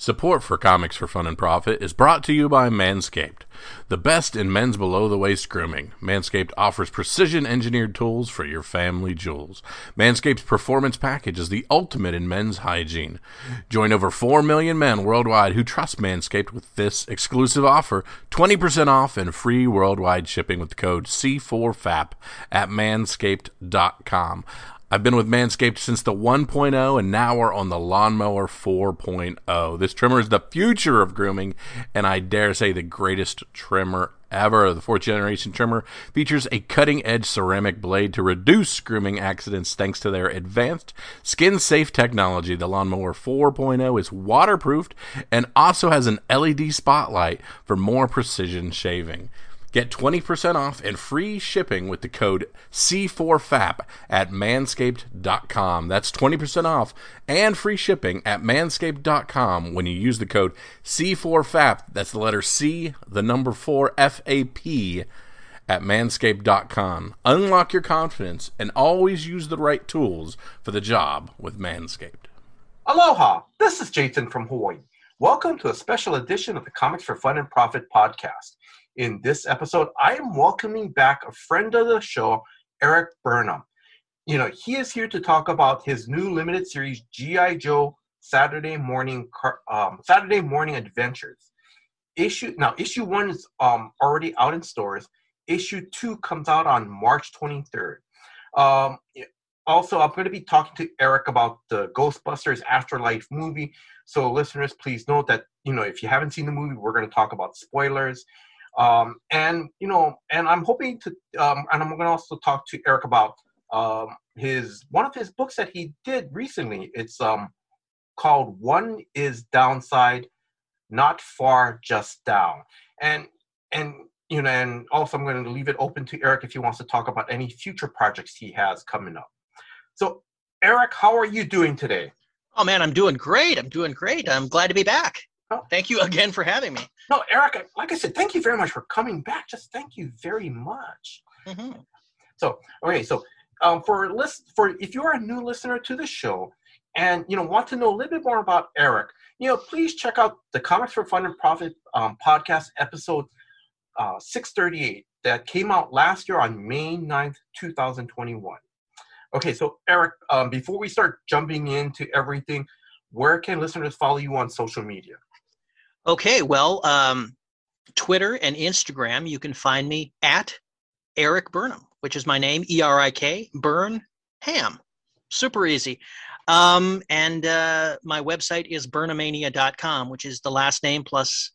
Support for Comics for Fun and Profit is brought to you by Manscaped, the best in men's below the waist grooming. Manscaped offers precision engineered tools for your family jewels. Manscaped's performance package is the ultimate in men's hygiene. Join over 4 million men worldwide who trust Manscaped with this exclusive offer 20% off and free worldwide shipping with the code C4FAP at manscaped.com. I've been with Manscaped since the 1.0 and now we're on the Lawnmower 4.0. This trimmer is the future of grooming and I dare say the greatest trimmer ever. The fourth generation trimmer features a cutting edge ceramic blade to reduce grooming accidents thanks to their advanced skin safe technology. The Lawnmower 4.0 is waterproofed and also has an LED spotlight for more precision shaving. Get 20% off and free shipping with the code C4FAP at manscaped.com. That's 20% off and free shipping at manscaped.com when you use the code C4FAP. That's the letter C, the number 4 F A P at manscaped.com. Unlock your confidence and always use the right tools for the job with Manscaped. Aloha, this is Jason from Hawaii. Welcome to a special edition of the Comics for Fun and Profit podcast. In this episode, I am welcoming back a friend of the show, Erik Burnham. You know, he is here to talk about his new limited series, GI Joe Saturday Morning um, Saturday Morning Adventures. Issue now, issue one is um, already out in stores. Issue two comes out on March 23rd. Um, also, I'm going to be talking to Eric about the Ghostbusters Afterlife movie. So, listeners, please note that you know if you haven't seen the movie, we're going to talk about spoilers. Um, and you know, and I'm hoping to, um, and I'm going to also talk to Eric about um, his one of his books that he did recently. It's um, called "One Is Downside, Not Far, Just Down," and and you know, and also I'm going to leave it open to Eric if he wants to talk about any future projects he has coming up. So, Eric, how are you doing today? Oh man, I'm doing great. I'm doing great. I'm glad to be back. Oh. Thank you again for having me. No, Eric, like I said, thank you very much for coming back. Just thank you very much. Mm-hmm. So, okay, so um, for list for if you are a new listener to the show and you know want to know a little bit more about Eric, you know, please check out the Comics for Fun and Profit um, podcast episode uh, 638 that came out last year on May 9th, 2021. Okay, so Eric, um, before we start jumping into everything, where can listeners follow you on social media? Okay, well, um, Twitter and Instagram, you can find me at Erik Burnham, which is my name, E R I K, Burn Ham. Super easy. Um, and uh, my website is burnhamania.com, which is the last name plus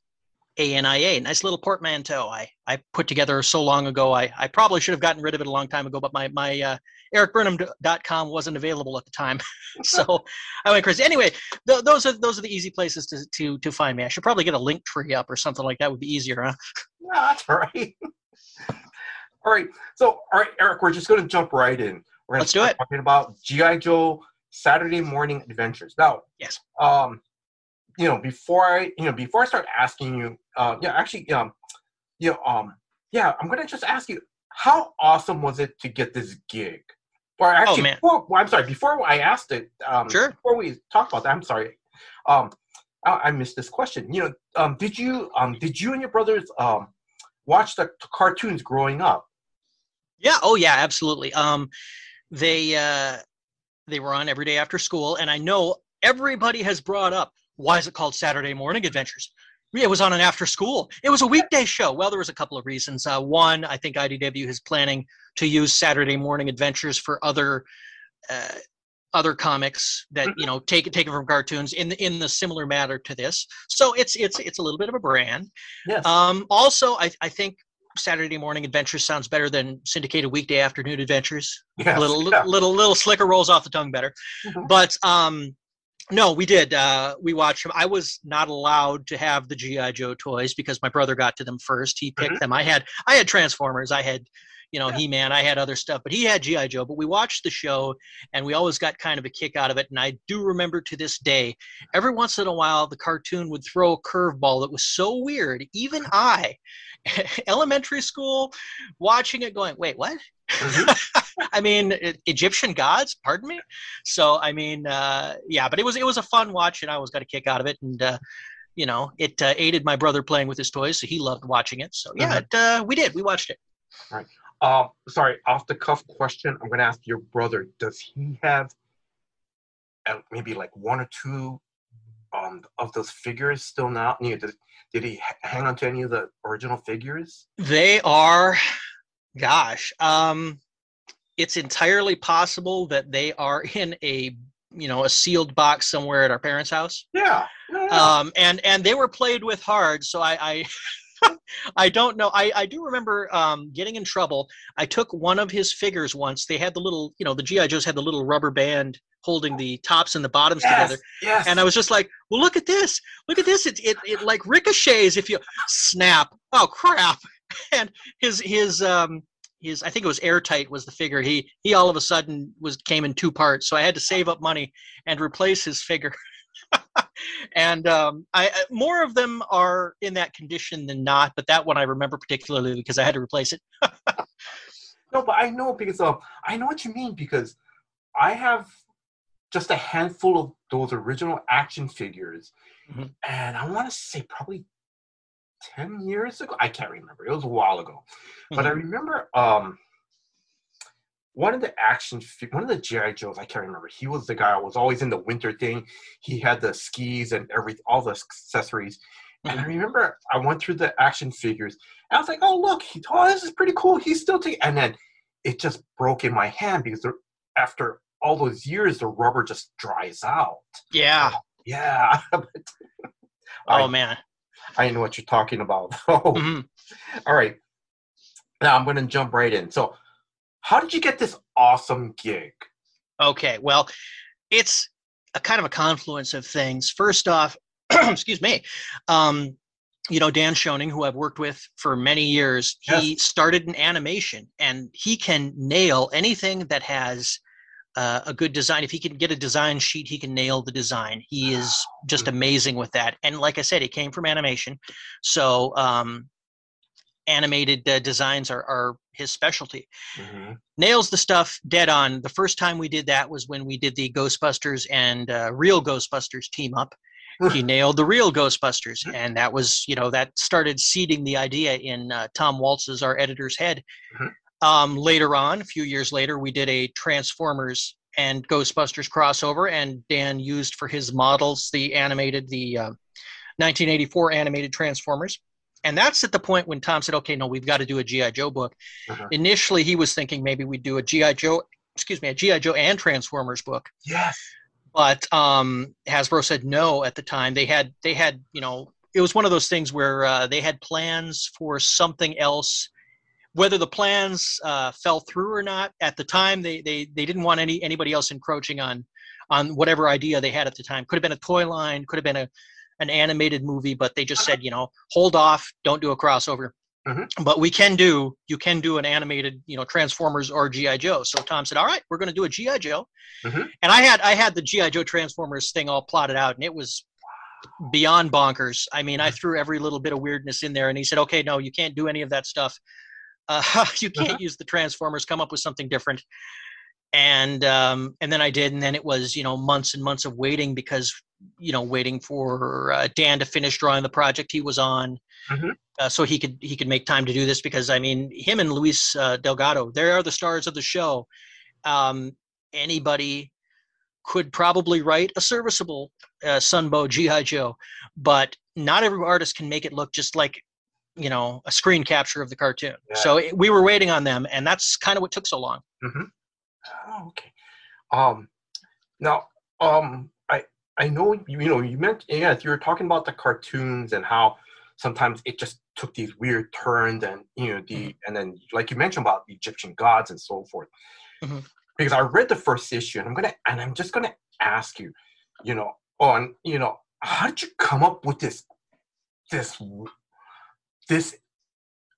ANIA. Nice little portmanteau I, I put together so long ago. I, I probably should have gotten rid of it a long time ago, but my, my uh, erikburnham.com wasn't available at the time. so I went crazy. Anyway, th- those are those are the easy places to, to, to find me. I should probably get a link tree up or something like that would be easier, huh? Yeah, that's all right. all right. So, all right, Eric, we're just going to jump right in. We're going Let's do it. talking about G.I. Joe Saturday Morning Adventures. Now, yes. Um, you know, before I, you know, before I start asking you, uh, yeah, actually, um, you know, um, yeah, I'm gonna just ask you, how awesome was it to get this gig? Or oh, actually, oh, man. Before, well, I'm sorry, before I asked it, um, sure. before we talk about that, I'm sorry, um, I, I missed this question. You know, um, did you, um, did you and your brothers, um, watch the cartoons growing up? Yeah. Oh, yeah. Absolutely. Um, they, uh, they were on every day after school, and I know everybody has brought up why is it called Saturday Morning Adventures? It was on an after school. It was a weekday show. Well, there was a couple of reasons. Uh, one, I think IDW is planning to use Saturday Morning Adventures for other uh, other comics that mm-hmm. you know take taken from cartoons in the, in the similar matter to this. So it's it's it's a little bit of a brand. Yes. Um, also, I I think Saturday Morning Adventures sounds better than syndicated weekday afternoon adventures. Yes, little yeah. little little slicker rolls off the tongue better. Mm-hmm. But um, no, we did. Uh, we watched them. I was not allowed to have the GI Joe toys because my brother got to them first. He picked mm-hmm. them. I had I had Transformers. I had you know yeah. He Man. I had other stuff, but he had GI Joe. But we watched the show, and we always got kind of a kick out of it. And I do remember to this day, every once in a while, the cartoon would throw a curveball that was so weird. Even I, elementary school, watching it, going, "Wait, what?" I mean, Egyptian gods, pardon me. So, I mean, uh, yeah, but it was it was a fun watch, and I always got a kick out of it, and uh, you know, it uh, aided my brother playing with his toys, so he loved watching it. So, yeah, it, uh, we did. We watched it. Um, sorry, off the cuff question. I'm gonna ask your brother. Does he have uh, maybe like one or two um of those figures still know, did, did he hang on to any of the original figures? They are, gosh, um, it's entirely possible that they are in a you know a sealed box somewhere at our parents' house. Yeah. yeah, yeah. um, and and they were played with hard. So I I, I don't know. I I do remember um, getting in trouble. I took one of his figures once. They had the little, you know, the GI Joes had the little rubber band holding the tops and the bottoms yes, together. yes. And I was just like, well, look at this. Look at this. It it it like ricochets if you snap. Oh crap! And his his um his I think it was airtight was the figure. He he all of a sudden was came in two parts. So I had to save up money and replace his figure. and um, I more of them are in that condition than not, but that one I remember particularly because I had to replace it. No, but I know because uh, I know what you mean because I have just a handful of those original action figures, Mhm. and I want to say probably ten years ago. I can't remember. It was a while ago, but I remember um one of the action one of the GI Joes. I can't remember. He was the guy who was always in the winter thing. He had the skis and every all the accessories. And I remember I went through the action figures and I was like, oh, look, he, oh, this is pretty cool. He's still taking, and then it just broke in my hand because after all those years, the rubber just dries out. Yeah. Yeah. but Oh man. I know what you're talking about. Oh, Mhm. all right. Now I'm going to jump right in. So, how did you get this awesome gig? Okay, well, it's a kind of a confluence of things. First off, excuse me, um, you know Dan Schoening, who I've worked with for many years, he started in animation, and he can nail anything that has uh, a good design. If he can get a design sheet, he can nail the design. He is just amazing with that. And like I said, he came from animation, so um, animated uh, designs are, are his specialty Mhm. nails the stuff dead on. The first time we did that was when we did the Ghostbusters and uh, real Ghostbusters team up. he nailed the real Ghostbusters, and that was you know that started seeding the idea in uh, Tom Waltz's our editor's head. Um, later on, a few years later, we did a Transformers and Ghostbusters crossover, and Dan used for his models the animated the uh, 1984 animated Transformers. And that's at the point when Tom said, "Okay, no, we've got to do a GI Joe book." Uh-huh. Initially, he was thinking maybe we'd do a GI Joe, excuse me, a GI Joe and Transformers book, Yes. but um, Hasbro said no at the time. They had they had you know it was one of those things where uh, they had plans for something else. Whether the plans uh, fell through or not at the time, they they they didn't want any anybody else encroaching on on whatever idea they had at the time. Could have been a toy line, could have been a an animated movie, but they just said you know hold off, don't do a crossover. Mhm. But we can do you can do an animated you know Transformers or GI Joe. So Tom said, all right, we're going to do a GI Joe, Mhm. and I had I had the GI Joe Transformers thing all plotted out, and it was beyond bonkers. I mean, I threw every little bit of weirdness in there, and he said, "Okay, no, you can't do any of that stuff. Uh, you can't Uh-huh. use the Transformers. Come up with something different." And um, and then I did, and then it was you know months and months of waiting because you know waiting for uh, Dan to finish drawing the project he was on, Mhm. uh, so he could he could make time to do this because I mean him and Luis uh, Delgado, they are the stars of the show. Um, anybody could probably write a serviceable uh, Sunbow GI Joe, but not every artist can make it look just like you know a screen capture of the cartoon. Yeah. So it, we were waiting on them, and that's kind of what took so long. Oh, okay. Um, now, um, I I know you, you know you meant yeah you were talking about the cartoons and how sometimes it just took these weird turns and you know the and then like you mentioned about the Egyptian gods and so forth. Mhm. Because I read the first issue and I'm gonna and I'm just gonna ask you, you know, on you know how did you come up with this this this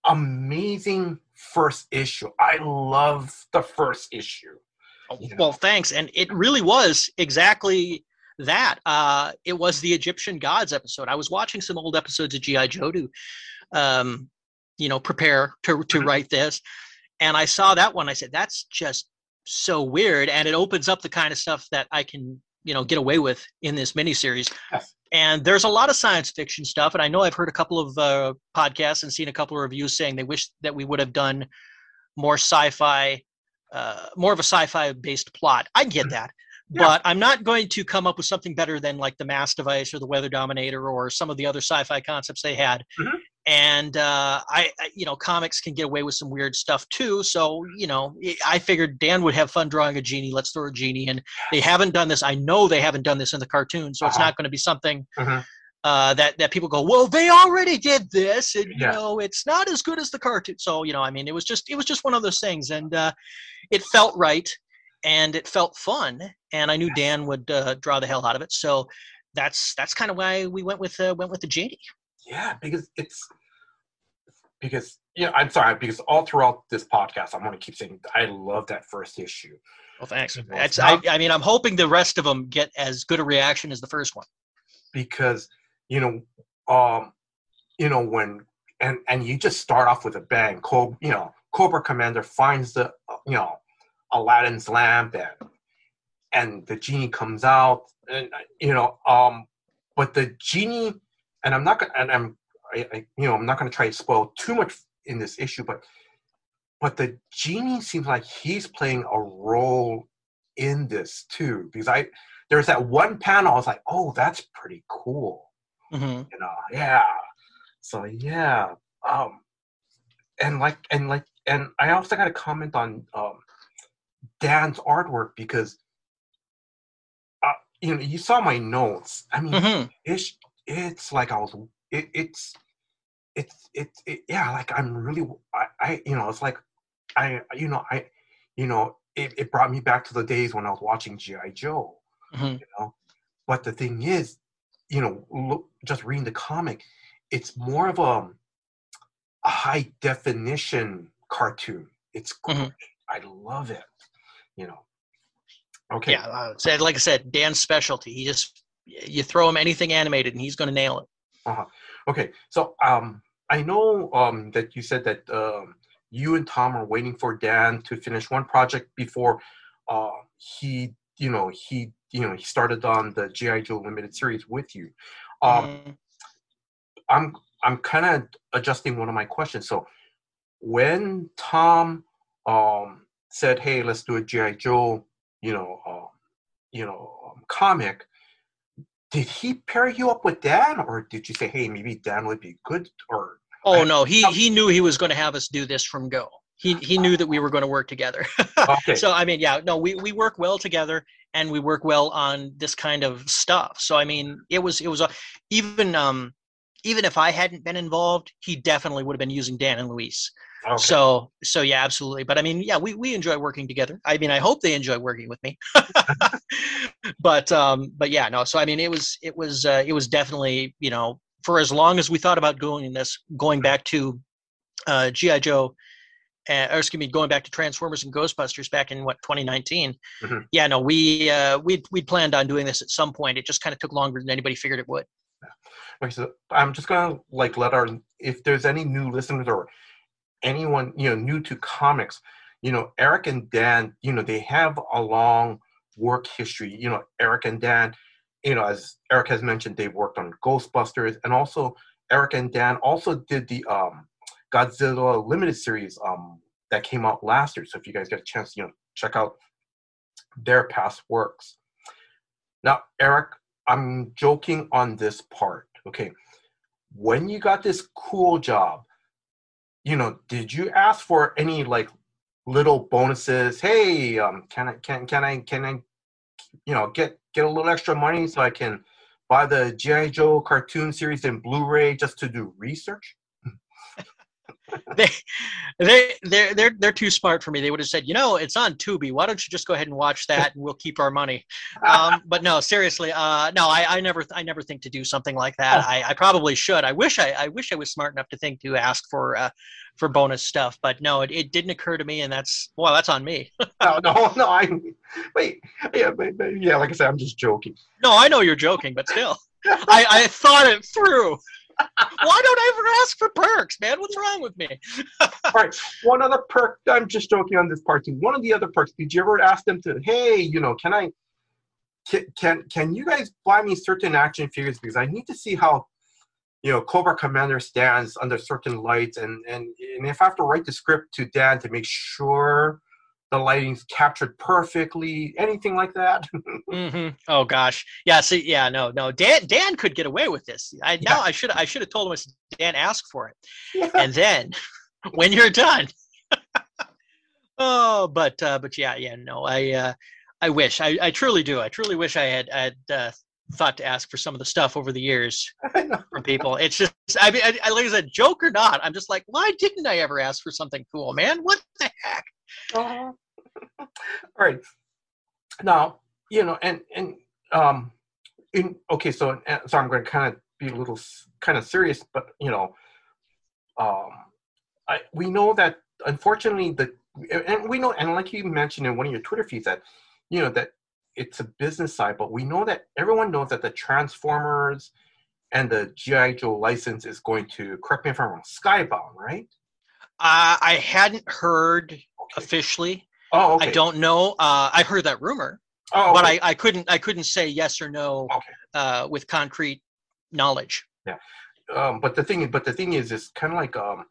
amazing first issue? I love the first issue. You know. Well, thanks, and it really was exactly that. Uh, it was the Egyptian gods episode. I was watching some old episodes of GI Joe to, um, you know, prepare to to Mhm. write this, and I saw that one. I said, "That's just so weird," and it opens up the kind of stuff that I can you know get away with in this miniseries. Yes. And there's a lot of science fiction stuff, and I know I've heard a couple of uh, podcasts and seen a couple of reviews saying they wish that we would have done more sci-fi, uh, more of a sci-fi based plot. I get that, Yeah. but I'm not going to come up with something better than like the Mass Device or the Weather Dominator or some of the other sci-fi concepts they had. Mhm. And uh, I, I, you know, comics can get away with some weird stuff too. So, you know, I figured Dan would have fun drawing a genie. Let's throw a genie in. They haven't done this. I know they haven't done this in the cartoon, so it's Uh-huh. not going to be something Mhm. uh, that that people go, well, they already did this, and you know, it's not as good as the cartoon. So, you know, I mean, it was just it was just one of those things, and uh, it felt right, and it felt fun, and I knew. Dan would uh, draw the hell out of it. So that's that's kind of why we went with uh, went with the genie. Yeah, because it's because yeah, I'm sorry, because all throughout this podcast, I'm gonna keep saying I love that first issue. Well, thanks. That's, I, I mean, I'm hoping the rest of them get as good a reaction as the first one. because you know um you know when and and you just start off with a bang Cob, you know cobra commander finds the you know aladdin's lamp and and the genie comes out and you know um but the genie and i'm not gonna and i'm I, I you know i'm not gonna try to spoil too much in this issue but but the genie seems like he's playing a role in this too because i there's that one panel i was like oh that's pretty cool. Hmm you know yeah. So yeah um and like and like and i also got to comment on um dan's artwork because uh, you know you saw my notes. I mean hmm it's it's like i was it, it's it's it's it, yeah like i'm really I, I you know it's like i you know i you know it, it brought me back to the days when i was watching gi joe hmm you know? But the thing is you know look, just reading the comic it's more of a, a high definition cartoon. It's great. Mhm. i love it you know? Okay. Yeah, uh, said like I said, Dan's specialty. He just you throw him anything animated, and he's going to nail it. Uh-huh. okay so um i know um that you said that um you and tom are waiting for dan to finish one project before uh he you know he you know he started on the gi joe limited series with you um Mhm. I'm I'm kind of adjusting one of my questions. So when Tom um, said, "Hey, let's do a GI Joe," you know, um, you know, um, comic, did he pair you up with Dan, or did you say, "Hey, maybe Dan would be good"? Or Oh no, he he knew he was going to have us do this from go. He he knew that we were going to work together. okay, so I mean, yeah, no, we we work well together, and we work well on this kind of stuff. So I mean, it was it was a, even um even if I hadn't been involved, he definitely would have been using Dan and Luis. Okay. So so yeah, absolutely. But I mean, yeah, we we enjoy working together. I mean, I hope they enjoy working with me. but um but yeah, no. So I mean, it was it was uh, it was definitely you know for as long as we thought about doing this, going back to uh, GI Joe. Uh, or excuse me, going back to Transformers and Ghostbusters back in what 2019. Mhm. Yeah, no, we uh, we we planned on doing this at some point. It just kind of took longer than anybody figured it would. Okay, so I'm just gonna like let our if there's any new listeners or anyone you know new to comics, you know Eric and Dan, you know they have a long work history. You know Eric and Dan, you know as Eric has mentioned, they've worked on Ghostbusters, and also Eric and Dan also did the um, Godzilla limited series um, that came out last year. So if you guys get a chance, you know check out their past works. Now, Eric, I'm joking on this part. Okay. When you got this cool job, you know, did you ask for any like little bonuses? Hey, um, can I can can I can I you know get get a little extra money so I can buy the G.I. Joe cartoon series in Blu-ray just to do research? they they they're they're they're too smart for me. They would have said, you know, it's on Tubi. Why don't you just go ahead and watch that, and we'll keep our money. Um, but no, seriously, uh, no, I, I never I never think to do something like that. Oh. I, I probably should. I wish I I wish I was smart enough to think to ask for uh, for bonus stuff. But no, it, it didn't occur to me, and that's well, that's on me. no, no, no. I wait. Yeah, yeah. Like I said, I'm just joking. no, I know you're joking, but still, I I thought it through. Why don't I ever ask for perks, man? What's wrong with me? All right. One other perk. I'm just joking on this part too. One of the other perks. Did you ever ask them to, hey, you know, can I, can can, can you guys buy me certain action figures because I need to see how, you know, Cobra Commander stands under certain lights, and and and if I have to write the script to Dan to make sure the lighting's captured perfectly, anything like that. hmm Oh gosh, yeah. See, yeah, no, no. Dan, Dan could get away with this. I now I should, I should have told him. I said, Dan, ask for it, yeah. and then when you're done. oh, but uh, but yeah, yeah. No, I uh, I wish, I, I truly do. I truly wish I had I had uh, thought to ask for some of the stuff over the years from people. It's just, I mean, I, I, like I said, joke or not, I'm just like, why didn't I ever ask for something cool, man? What the heck? Uh, all right. Now, you know, and and um, in okay, so so I'm going to kind of be a little kind of serious, but you know, um, I we know that unfortunately the and we know and like you mentioned in one of your Twitter feeds that you know that it's a business side, but we know that everyone knows that the Transformers and the GI Joe license is going to correct me if I'm wrong, Skybound, right? Uh, I hadn't heard Okay. officially. Oh, okay. I don't know. Uh, I heard that rumor, Oh, but. I, I couldn't I couldn't say yes or no Okay. uh, with concrete knowledge. um, but the thing, but the thing is, it's kind of like, um,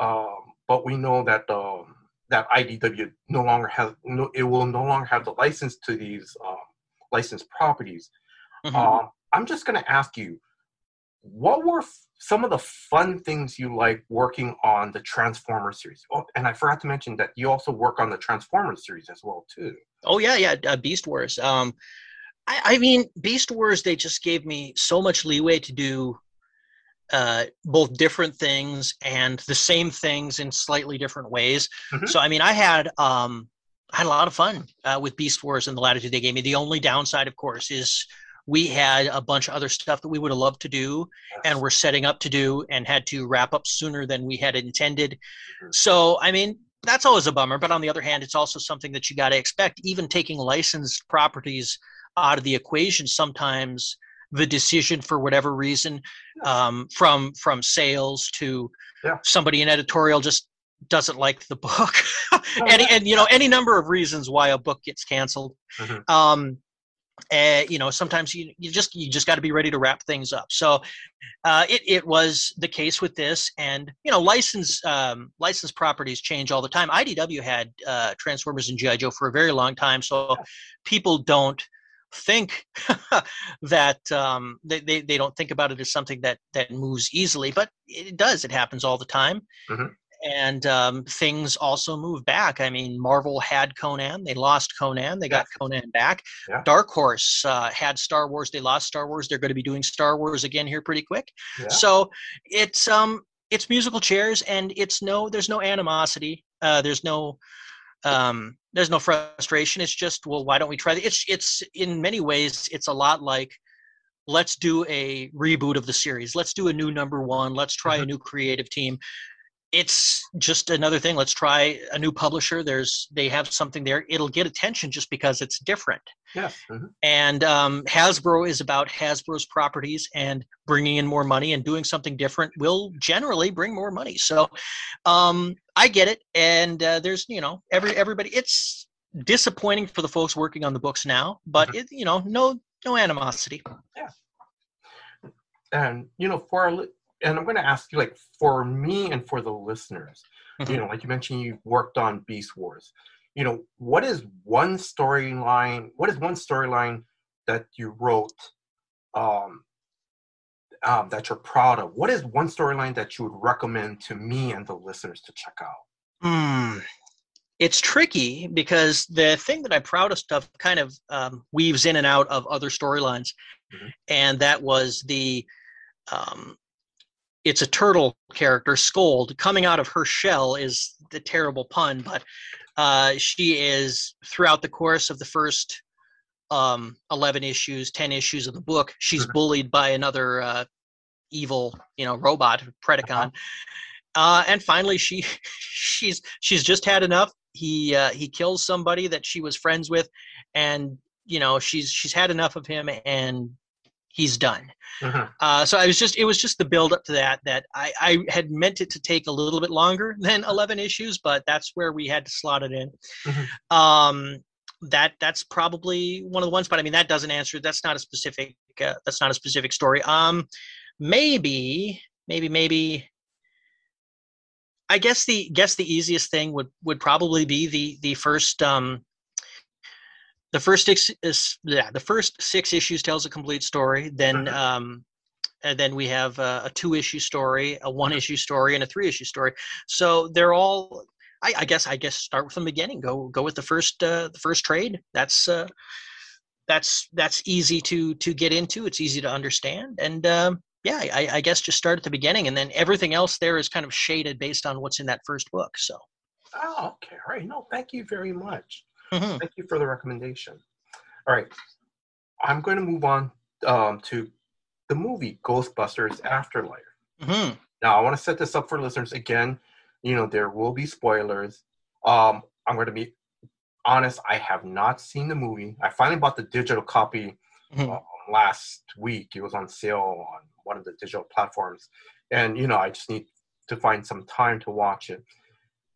um, but we know that um, that IDW no longer has, no, it will no longer have the license to these um, licensed properties. Mhm. Um, I'm just gonna ask you, what were f- some of the fun things you like working on the transformer series? Oh, and I forgot to mention that you also work on the transformer series as well too. Oh yeah, yeah, uh, Beast Wars. Um, I, I mean, Beast Wars. They just gave me so much leeway to do uh, both different things and the same things in slightly different ways. Mhm. So I mean, I had um, I had a lot of fun uh, with Beast Wars and the latitude they gave me. The only downside, of course, is we had a bunch of other stuff that we would have loved to do and we're setting up to do and had to wrap up sooner than we had intended. Mhm. So, I mean, that's always a bummer. But on the other hand, it's also something that you got to expect. Even taking licensed properties out of the equation, sometimes the decision for whatever reason, um, from from sales to Yeah. somebody in editorial just doesn't like the book, and and you know any number of reasons why a book gets canceled. Mhm. Um, and you know sometimes you, you just you just got to be ready to wrap things up. So uh, it, it was the case with this and you know license um, license properties change all the time. Idw had uh, transformers and gi joe for a very long time so people don't think that um, they, they, they don't think about it as something that that moves easily but it does. It happens all the time. Mhm. And um, things also move back. I mean marvel had conan they lost conan they got conan back. Yeah. dark horse uh, had star wars they lost star wars they're going to be doing star wars again here pretty quick. Yeah. so it's um it's musical chairs and it's no there's no animosity uh, there's no um, there's no frustration it's just well why don't we try that it's it's in many ways it's a lot like let's do a reboot of the series let's do a new number one let's try a new creative team it's just another thing let's try a new publisher there's they have something there it'll get attention just because it's different Yes. mhm. and um, Hasbro is about Hasbro's properties and bringing in more money and doing something different will generally bring more money. So um, I get it, and uh, there's you know every everybody. It's disappointing for the folks working on the books now, but it, you know no no animosity. Yeah. And you know for our and i'm going to ask you like for me and for the listeners you Mhm. know like you mentioned you worked on beast wars you know what is one storyline what is one storyline that you wrote um, um that you're proud of what is one storyline that you would recommend to me and the listeners to check out Hmm. It's tricky because the thing that I'm proudest of kind of um, weaves in and out of other storylines, Mhm. and that was the um, it's a turtle character, Scold, coming out of her shell is the terrible pun, but uh, she is throughout the course of the first um, 11 issues, 10 issues of the book, she's bullied by another uh, evil, you know, robot, Predacon. Uh, and finally, she she's she's just had enough. He uh, he kills somebody that she was friends with, and you know she's she's had enough of him, and he's done. Mhm. Uh, so I was just it was just the build up to that that I, I had meant it to take a little bit longer than 11 issues, but that's where we had to slot it in. Mhm. Um, that that's probably one of the ones, but I mean that doesn't answer. That's not a specific. Uh, that's not a specific story. Um, maybe maybe maybe. I guess the guess the easiest thing would would probably be the the first um the first six is yeah the first six issues tells a complete story then Mhm. um and then we have a, a two issue story a one issue story and a three issue story so they're all I, I guess i guess start from the beginning go go with the first uh the first trade that's uh that's that's easy to to get into it's easy to understand and um yeah I, I guess just start at the beginning and then everything else there is kind of shaded based on what's in that first book so Oh, okay. All right. No, thank you very much. Mhm. Thank you for the recommendation. All right. I'm going to move on um, to the movie Ghostbusters Afterlife. Mhm. Now, I want to set this up for listeners again. You know, there will be spoilers. Um, I'm going to be honest. I have not seen the movie. I finally bought the digital copy Mhm. um, last week. It was on sale on one of the digital platforms, and you know, I just need to find some time to watch it.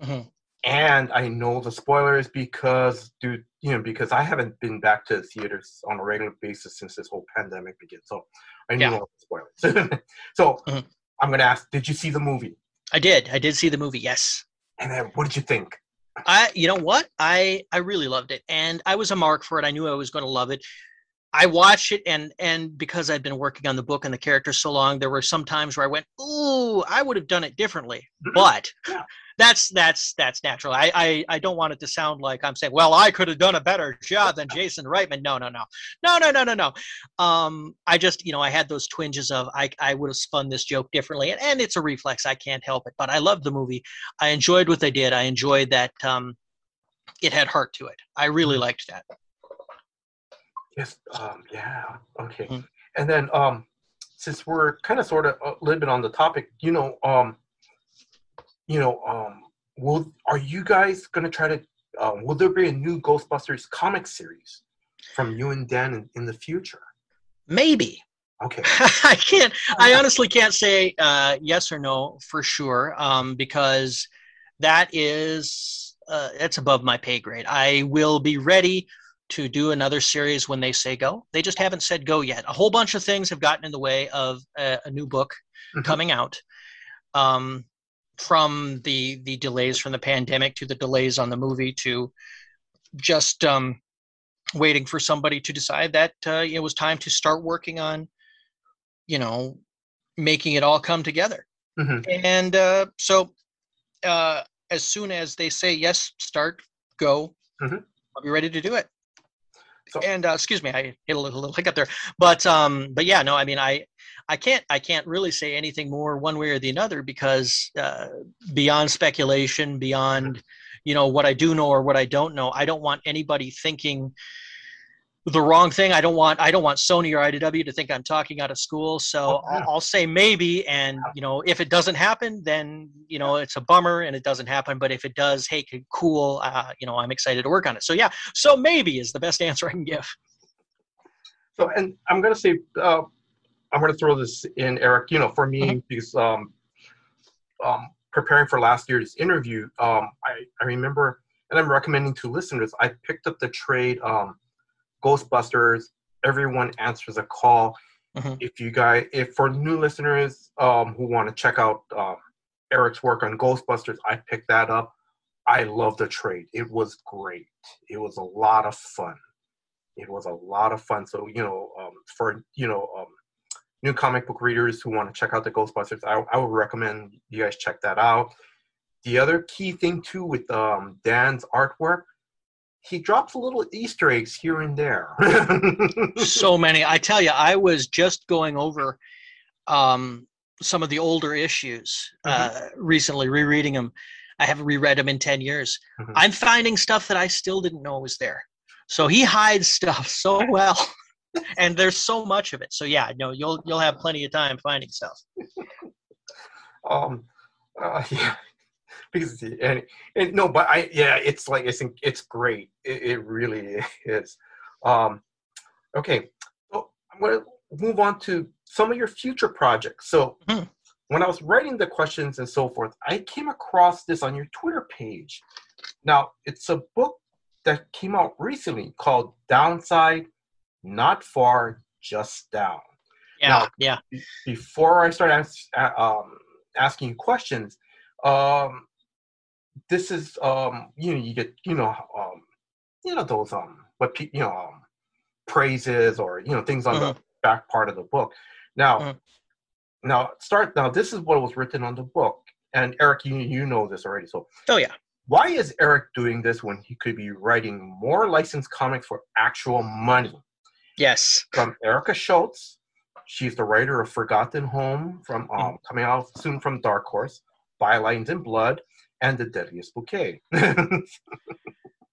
Mhm. And I know the spoilers because, dude, you know, because I haven't been back to the theaters on a regular basis since this whole pandemic began. So I know Yeah. all the spoilers. so Mhm. I'm going to ask, did you see the movie? i did i did see the movie yes And then what did you think? I, you know what? I I really loved it, and I was a mark for it. I knew I was going to love it. I watched it, and and because I'd been working on the book and the characters so long, there were some times where I went, "Ooh, I would have done it differently." Mhm. But Yeah. that's that's that's natural. I, I I don't want it to sound like I'm saying, "Well, I could have done a better job than Jason Reitman." No, no, no, no, no, no, no, no. Um, I just you know I had those twinges of I I would have spun this joke differently, and, and it's a reflex. I can't help it. But I loved the movie. I enjoyed what they did. I enjoyed that um, it had heart to it. I really liked that. Yes. Um, yeah. Okay. Mhm. And then, um, since we're kind of sort of a little bit on the topic, you know, um, you know, um, will are you guys gonna try to? Um, will there be a new Ghostbusters comic series from you and Dan in, in the future? Maybe Okay. I can't. I honestly can't say uh, yes or no for sure um, because that is uh, it's above my pay grade. I will be ready to do another series when they say go. They just haven't said go yet. A whole bunch of things have gotten in the way of a, a new book Mhm. coming out. Um, from the the delays from the pandemic to the delays on the movie to just um, waiting for somebody to decide that uh, it was time to start working on you know making it all come together Mhm. and uh, so uh, as soon as they say yes start go Mhm. i'll be ready to do it So- and uh, excuse me i hit a little, little hiccup there. But um but yeah no i mean i i can't i can't really say anything more one way or the other because uh, beyond speculation beyond you know what i do know or what i don't know i don't want anybody thinking the wrong thing. I don't want I don't want Sony or IDW to think I'm talking out of school. So Oh, yeah. I'll, I'll say maybe, and you know if it doesn't happen, then you know it's a bummer and it doesn't happen. But if it does, hey, cool. Uh, you know I'm excited to work on it. So yeah, so maybe is the best answer I can give. So, and I'm gonna say, uh, I'm gonna throw this in, Eric. You know, for me, Mhm. because um, um, preparing for last year's interview, um, I I remember, and I'm recommending to listeners. I picked up the trade, um, Ghostbusters. Everyone answers a call. Mhm. If you guys, if for new listeners um, who want to check out um, Eric's work on Ghostbusters, I picked that up. I love the trade. It was great. It was a lot of fun it was a lot of fun. So you know, um, for you know, um, new comic book readers who want to check out the Ghostbusters, I, I would recommend you guys check that out. The other key thing too with um, Dan's artwork, he drops little Easter eggs here and there. so many. I tell you, I was just going over um, some of the older issues uh, recently, rereading them. I haven't reread them in 10 years. Mhm. I'm finding stuff that I still didn't know was there. So he hides stuff so well. and there's so much of it. So yeah, no, you'll you'll have plenty of time finding stuff. um, uh, yeah, because and, and no, but I yeah, it's like I think it's great. It, it really is. Um, okay, so I'm gonna move on to some of your future projects. So, Mhm. when I was writing the questions and so forth, I came across this on your Twitter page. Now, it's a book that came out recently called Downside, Not Far, Just Down. Yeah, Now- yeah. Before I start ask, uh, um, asking questions, um, this is um, you know you get you know um, you know those um what pe- you know um, praises or you know things on the back part of the book. Now, Mhm. now start now. This is what was written on the book, and Eric, you you know this already. So Oh yeah. why is Eric doing this when he could be writing more licensed comics for actual money? Yes. From Erica Schultz, she's the writer of Forgotten Home from um, coming out soon from Dark Horse, Bylines in Blood, and The Deadliest Bouquet.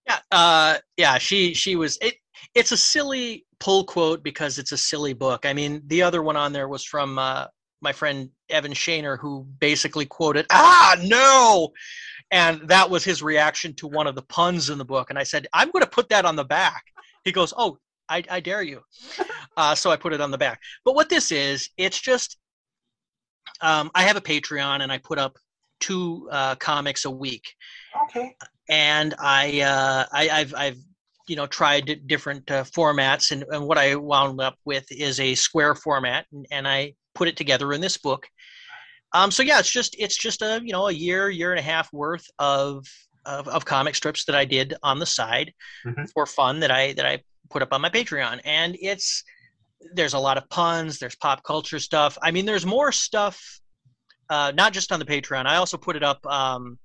Yeah. Uh, yeah. She she was. It, it's a silly pull quote because it's a silly book. I mean, the other one on there was from uh, my friend Evan Shaner, who basically quoted, "Ah, no," and that was his reaction to one of the puns in the book. And I said, "I'm going to put that on the back." He goes, "Oh, I, I dare you." Uh, so I put it on the back. But what this is, it's just um, I have a Patreon and I put up two uh, comics a week okay. and I, uh, I I've I've you know tried different uh, formats, and, and what I wound up with is a square format, and, and I put it together in this book. Um, so yeah, it's just it's just a you know a year year and a half worth of of, of comic strips that I did on the side Mhm. for fun that I that I put up on my Patreon, and it's there's a lot of puns, there's pop culture stuff. I mean, there's more stuff, uh, not just on the Patreon. I also put it up. Um,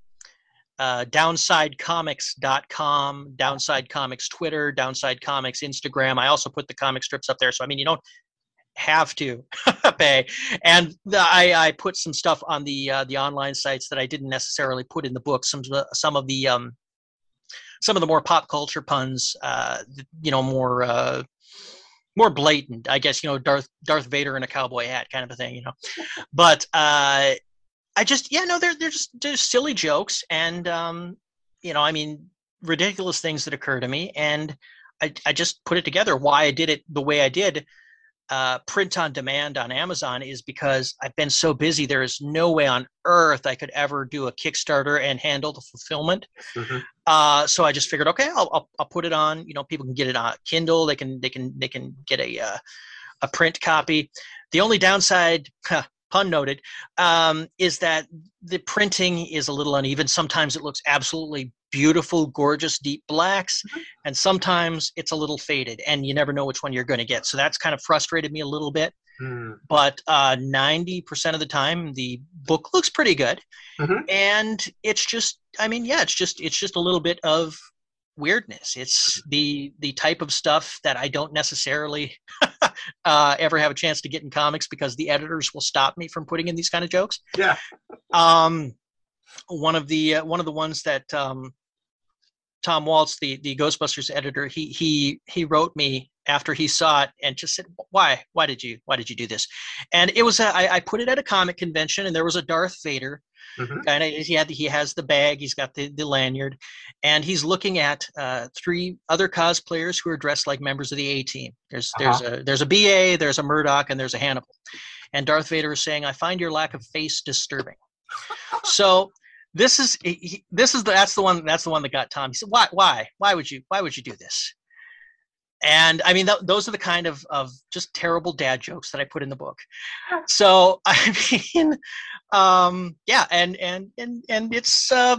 uh, downsidecomics.com, Downside Comics Twitter, Downside Comics Instagram. I also put the comic strips up there. So, I mean, you don't have to pay. And the, I, I put some stuff on the uh, the online sites that I didn't necessarily put in the book. Some of the- some of the um, some of the more pop culture puns, uh, you know, more uh, more blatant. I guess you know, Darth Darth Vader in a cowboy hat, kind of a thing. You know, but uh, I just yeah no they're they're just they're silly jokes and um you know I mean ridiculous things that occur to me and I I just put it together why I did it the way I did uh, print on demand on Amazon is because I've been so busy there is no way on earth I could ever do a Kickstarter and handle the fulfillment Mhm. uh, so I just figured okay I'll, I'll I'll put it on you know people can get it on Kindle they can they can they can get a uh, a print copy the only downside huh, pun noted um, is that the printing is a little uneven. Sometimes it looks absolutely beautiful, gorgeous, deep blacks, and sometimes it's a little faded, and you never know which one you're going to get. So that's kind of frustrated me a little bit. Hmm. But uh, 90% of the time, the book looks pretty good, Mhm. and it's just, I mean, yeah, it's just, it's just a little bit of weirdness. It's the the type of stuff that I don't necessarily uh, ever have a chance to get in comics because the editors will stop me from putting in these kind of jokes. Yeah. Um, one of the uh, one of the ones that um, Tom Waltz, the the Ghostbusters editor, he he he wrote me after he saw it and just said, "Why? Why did you? Why did you do this?" And it was a, I, I put it at a comic convention, and there was a Darth Vader Mhm. kind of. He had he has the bag, he's got the the lanyard, and he's looking at uh, three other cosplayers who are dressed like members of the A Team. There's there's a there's a BA, there's a Murdock, and there's a Hannibal. And Darth Vader is saying, "I find your lack of face disturbing." so this is he- this is the that's the one that's the one that got Tom. He said, "Why why why would you why would you do this?" And I mean, th- those are the kind of of just terrible dad jokes that I put in the book. So I mean, um, yeah, and and and and it's uh,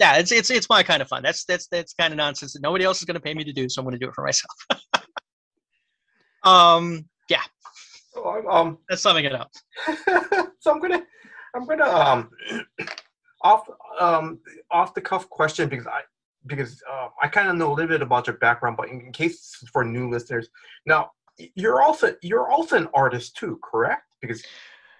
yeah, it's it's it's my kind of fun. That's that's that's kind of nonsense that nobody else is going to pay me to do, so I'm going to do it for myself. um, yeah, So, I'm, um, that's summing it up. so I'm gonna, I'm gonna um, off um off the cuff question because I because uh, I kind of know a little bit about your background, but in, case for new listeners, now you're also you're also an artist too, correct? Because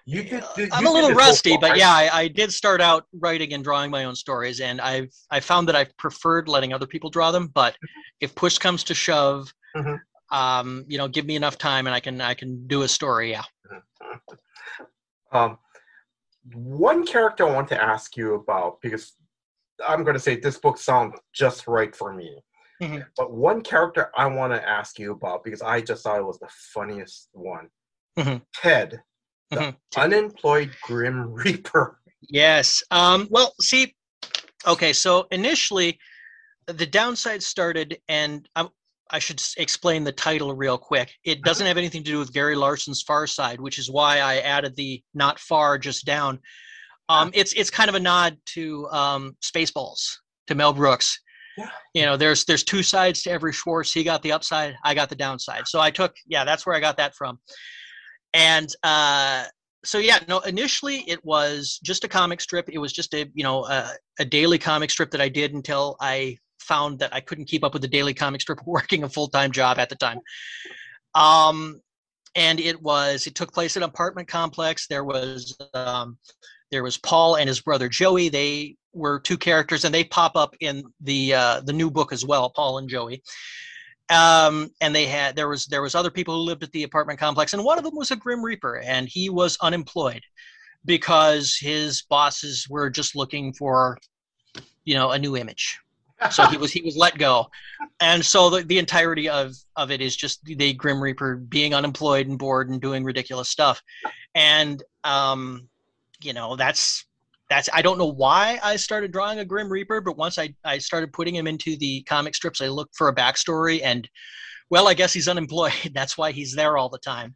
you did. did- I'm you a little rusty, but right? yeah, I, I did start out writing and drawing my own stories, and I've I found that I've preferred letting other people draw them. But if push comes to shove, Mhm. um, you know, give me enough time, and I can I can do a story. Yeah. Um, one character I want to ask you about because I'm going to say this book sounds just right for me. Mhm. But one character I want to ask you about because I just thought it was the funniest one. Mhm. Ted, the Mhm. unemployed Grim Reaper. Yes. Um, well, see, okay, so initially the downside started, and I, I should explain the title real quick. It doesn't have anything to do with Gary Larson's Far Side, which is why I added the not far, just down. Um, it's it's kind of a nod to um, Spaceballs, to Mel Brooks. Yeah. You know, there's there's two sides to every Schwartz. He got the upside, I got the downside. So I took, yeah, that's where I got that from. And uh, so yeah no initially it was just a comic strip it was just a you know a, a daily comic strip that i did until i found that i couldn't keep up with the daily comic strip working a full-time job at the time um and it was it took place in an apartment complex there was um there was paul and his brother joey. They were two characters and they pop up in the uh the new book as well paul and joey. Um and they had there was there was other people who lived at the apartment complex and one of them was a grim reaper and he was unemployed because his bosses were just looking for you know a new image. So he was he was let go. And so the, the entirety of of it is just the grim reaper being unemployed and bored and doing ridiculous stuff. And um you know that's that's i don't know why i started drawing a grim reaper but once i i started putting him into the comic strips i looked for a backstory and well i guess he's unemployed. That's why he's there all the time.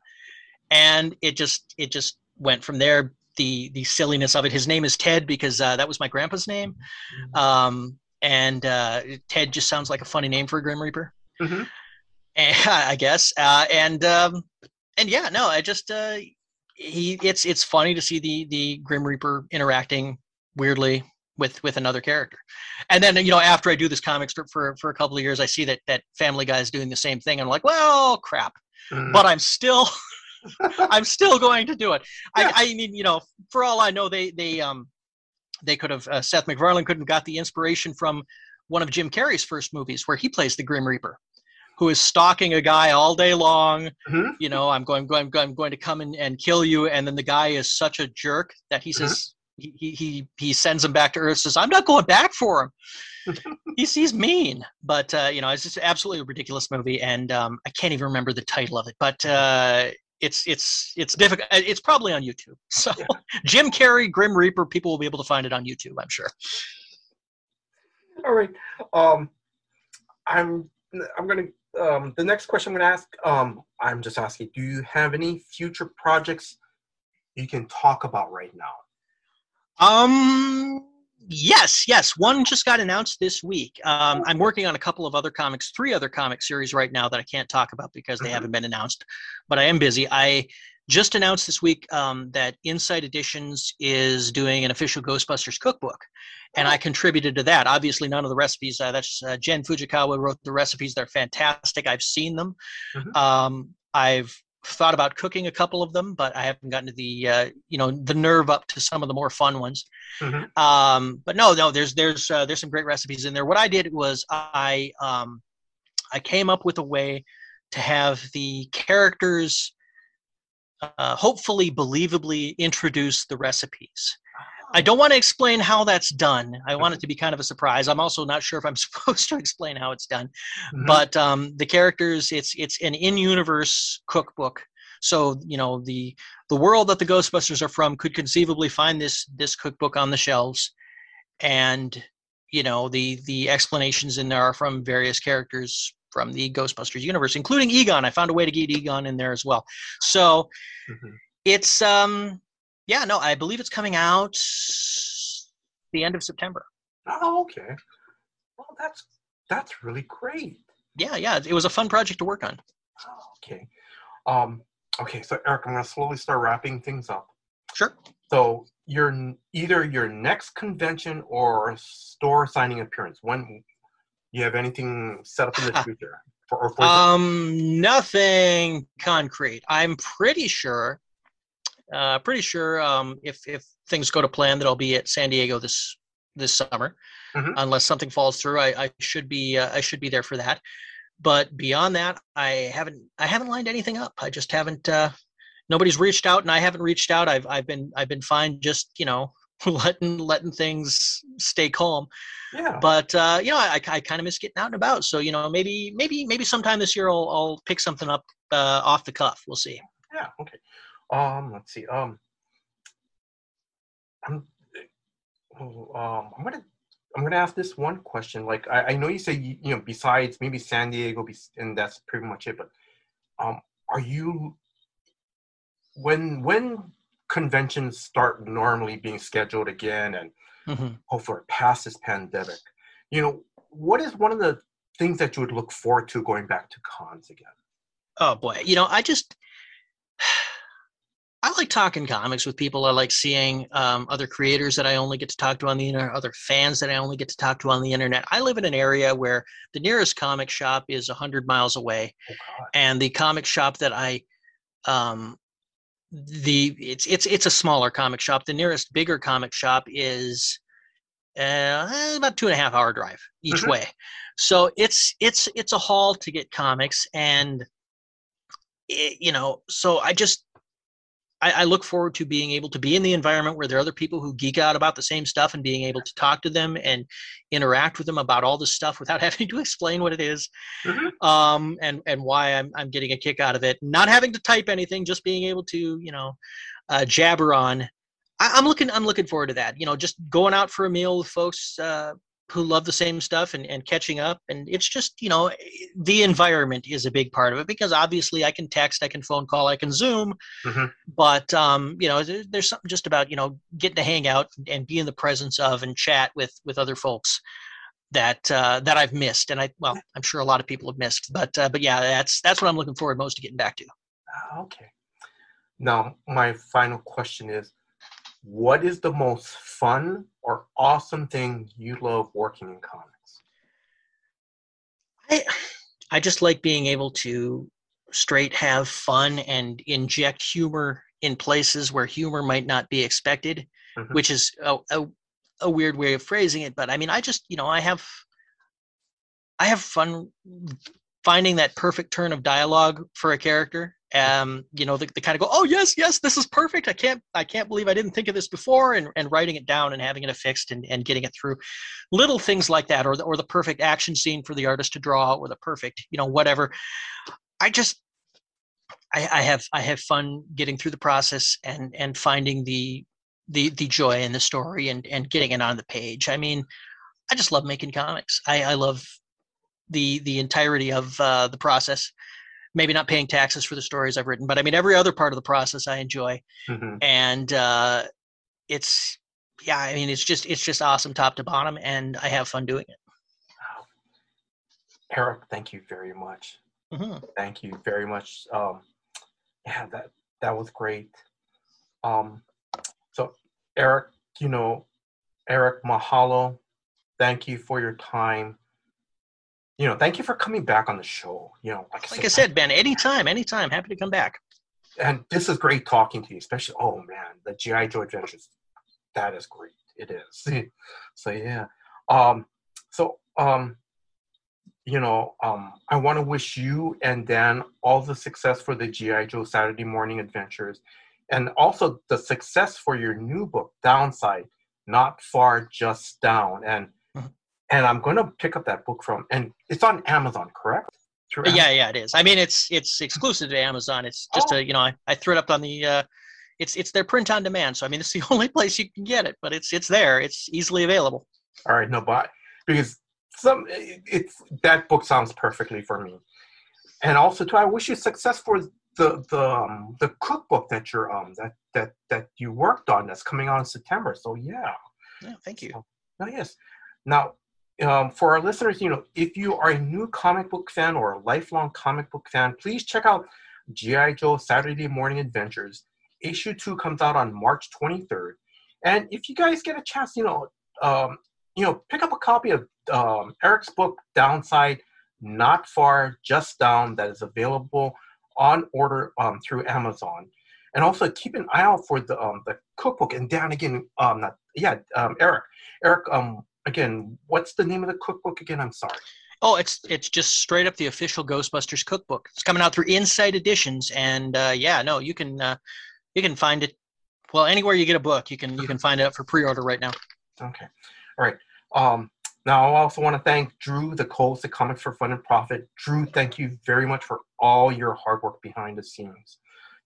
And it just it just went from there. The the silliness of it. His name is ted because uh, that was my grandpa's name. Um and uh ted just sounds like a funny name for a grim reaper. Mhm. and, i guess. Uh and um and yeah no i just uh he it's it's funny to see the the grim reaper interacting weirdly with with another character and then you know after i do this comic strip for for a couple of years i see that that family guy is doing the same thing i'm like well crap Mhm. but i'm still i'm still going to do it Yeah. i i mean you know for all i know they they um they could have uh, seth macfarlane could have got the inspiration from one of jim carrey's first movies where he plays the grim reaper who is stalking a guy all day long Mhm. you know i'm going going i'm going to come in and kill you and then the guy is such a jerk that he says he, he he he sends him back to earth says i'm not going back for him he's he's mean but uh you know it's just absolutely a ridiculous movie and um i can't even remember the title of it but uh it's it's it's difficult it's probably on youtube so Yeah. jim carrey grim reaper people will be able to find it on youtube i'm sure All right. Um, I'm I'm gonna um the next question I'm gonna ask um I'm just asking, do you have any future projects you can talk about right now? Um. Yes, yes. One just got announced this week. Um, I'm working on a couple of other comics, three other comic series right now that I can't talk about because they Mhm. haven't been announced. But I am busy. I just announced this week um, that Insight Editions is doing an official Ghostbusters cookbook, and I contributed to that. Obviously, none of the recipes. Uh, that's uh, Jenn Fujikawa wrote the recipes. They're fantastic. I've seen them. Mhm. Um, I've thought about cooking a couple of them, but I haven't gotten to the uh, you know the nerve up to some of the more fun ones. Mhm. Um, but no, no, there's there's uh, there's some great recipes in there. What I did was I um, I came up with a way to have the characters uh, hopefully believably introduce the recipes. I don't want to explain how that's done. I want it to be kind of a surprise. I'm also not sure if I'm supposed to explain how it's done Mhm. but um, the characters it's it's an in-universe cookbook so you know the the world that the ghostbusters are from could conceivably find this this cookbook on the shelves and you know the the explanations in there are from various characters from the ghostbusters universe including egon i found a way to get egon in there as well so Mhm. it's um yeah no i believe it's coming out the end of september Oh, okay. Well, that's that's really great. yeah yeah it was a fun project to work on Oh, okay. Um, okay, so Erik, I'm gonna slowly start wrapping things up. sure So your either your next convention or store signing appearance. When you have anything set up in the future for or for Um, nothing concrete. I'm pretty sure. Uh, pretty sure. Um, if if things go to plan, that I'll be at San Diego this this summer, Mhm. unless something falls through. I, I should be uh, I should be there for that. But beyond that, I haven't I haven't lined anything up. I just haven't. Uh, nobody's reached out, and I haven't reached out. I've I've been I've been fine. Just you know, letting letting things stay calm. Yeah. But uh, you know, I, I kind of miss getting out and about. So you know, maybe maybe maybe sometime this year I'll I'll pick something up uh, off the cuff. We'll see. Yeah. Okay. Um. Let's see. Um. I'm. oh, Um. I'm gonna. I'm gonna ask this one question. Like, I, I know you say you, you know besides maybe San Diego, be- and that's pretty much it. But, um, are you when when conventions start normally being scheduled again, and Mhm. hopefully past this pandemic, you know, what is one of the things that you would look forward to going back to cons again? Oh boy, you know, I just I like talking comics with people. I like seeing um, other creators that I only get to talk to on the internet, other fans that I only get to talk to on the internet. I live in an area where the nearest comic shop is hundred miles away, Oh and the comic shop that I um, the it's it's it's a smaller comic shop. The nearest bigger comic shop is uh, about two and a half hour drive each Mhm. way. So it's it's it's a haul to get comics, and it, you know, so I just I, I look forward to being able to be in the environment where there are other people who geek out about the same stuff and being able to talk to them and interact with them about all this stuff without having to explain what it is Mhm. um, and and why I'm I'm getting a kick out of it. Not having to type anything, just being able to you know uh, jabber on. I, I'm looking I'm looking forward to that. You know, just going out for a meal with folks uh, who love the same stuff and and catching up. And it's just you know the environment is a big part of it because obviously I can text, I can phone call, I can Zoom, Mhm. but um, you know there, there's something just about you know getting to hang out and be in the presence of and chat with with other folks that uh, that I've missed, and I well, I'm sure a lot of people have missed, but uh, but yeah, that's that's what I'm looking forward most to getting back to. Ah, Okay. Now, my final question is what is the most fun or awesome thing you love working in comics? I I just like being able to straight have fun and inject humor in places where humor might not be expected, Mhm. which is a, a a weird way of phrasing it, but I mean, I just you know I have I have fun finding that perfect turn of dialogue for a character. Um, you know, the, the kind of go, oh yes, yes, this is perfect. I can't, I can't believe I didn't think of this before, and, and writing it down and having it affixed and, and getting it through, little things like that, or the, or the perfect action scene for the artist to draw, or the perfect, you know, whatever. I just, I, I have, I have fun getting through the process and and finding the the the joy in the story and and getting it on the page. I mean, I just love making comics. I, I love the the entirety of uh, the process. Maybe not paying taxes for the stories I've written, but I mean every other part of the process I enjoy, Mhm. and uh, it's yeah. I mean it's just it's just awesome top to bottom, and I have fun doing it. Wow. Erik, thank you very much. Mhm. Thank you very much. Um, yeah, that that was great. Um, so, Erik, you know, Erik, mahalo. Thank you for your time. You know, thank you for coming back on the show. You know, like, Like I said, Ben, anytime, anytime, happy to come back. and this is great talking to you, especially. Oh man, the GI Joe Adventures, that is great. It is. so yeah. Um. So um. You know, um, I want to wish you and Dan all the success for the GI Joe Saturday Morning Adventures, and also the success for your new book, Downside, not far, just down. And. And I'm going to pick up that book from, and it's on Amazon, correct? Through Amazon? Yeah, yeah, it is. I mean, it's it's exclusive to Amazon. It's just Oh. a you know I, I threw it up on the. Uh, it's it's their print on demand. So I mean, it's the only place you can get it, but it's it's there. It's easily available. All right, no, but because some it's that book sounds perfectly for me, and also too, I wish you success for the the um, the cookbook that you're um that that that you worked on that's coming out in September. So yeah, Yeah, thank you. oh yes. Now, um, for our listeners, you know, if you are a new comic book fan or a lifelong comic book fan, please check out GI Joe Saturday Morning Adventures. Issue two comes out on March 23rd, and if you guys get a chance, you know, um, you know, pick up a copy of um, Erik's book Downside, Not Far, Just Down, that is available on order um, through Amazon. And also keep an eye out for the um, the cookbook. And Dan again, um, not yeah, um, Erik, Erik, um, again, what's the name of the cookbook again? I'm sorry. Oh, it's it's just straight up the official Ghostbusters cookbook. It's coming out through Insight Editions, and uh, yeah, no, you can uh, you can find it Well, anywhere you get a book, you can you can find it up for pre-order right now. Okay. All right. Um, now, I also want to thank Drew, the co-host of Comics for Fun and Profit. Drew, thank you very much for all your hard work behind the scenes.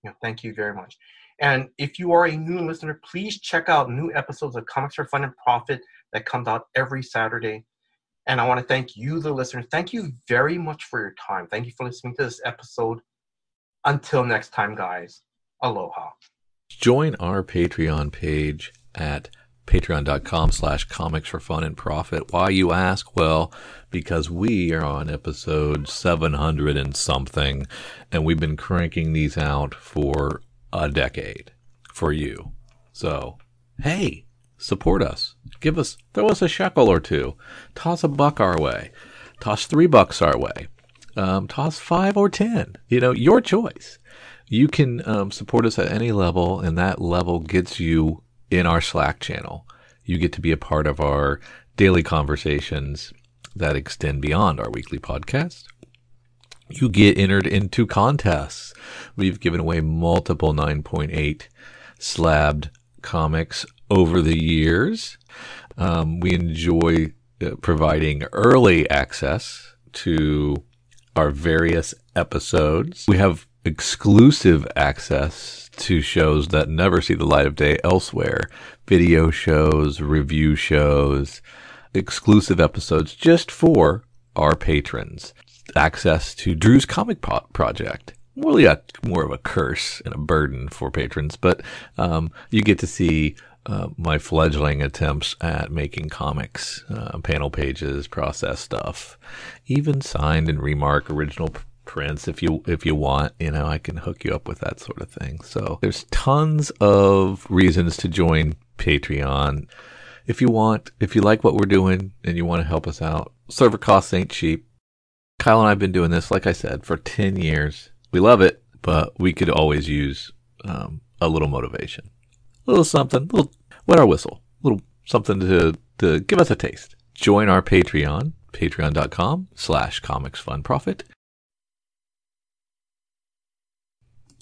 You know, thank you very much. And if you are a new listener, please check out new episodes of Comics for Fun and Profit that comes out every Saturday. And I want to thank you, the listener. Thank you very much for your time. Thank you for listening to this episode. Until next time, guys. Aloha. Join our Patreon page at patreon.com slash comics for fun and profit. Why you ask? Well, because we are on episode 700 and something, and we've been cranking these out for a decade for you. So, hey, support us. Give us, throw us a shekel or two. Toss a buck our way. Toss three bucks our way. Um, toss five or ten. You know, your choice. You can um, support us at any level, and that level gets you in our Slack channel. You get to be a part of our daily conversations that extend beyond our weekly podcast. You get entered into contests. We've given away multiple 9.8 slabbed comics over the years. Um, we enjoy uh, providing early access to our various episodes. We have exclusive access to shows that never see the light of day elsewhere video shows, review shows, exclusive episodes just for our patrons. Access to Drew's Comic po- Project. Really, a, more of a curse and a burden for patrons, but um, you get to see uh, my fledgling attempts at making comics, uh, panel pages, process stuff, even signed and remark original prints if you if you want you know i can hook you up with that sort of thing. So there's tons of reasons to join patreon. If you want if you like what we're doing and you want to help us out server costs ain't cheap. Kyle and i've been doing this like i said for 10 years. We love it but we could always use um, a little motivation little something little wet our whistle little something to to give us a taste. Join our patreon patreon.com slash comics fun profit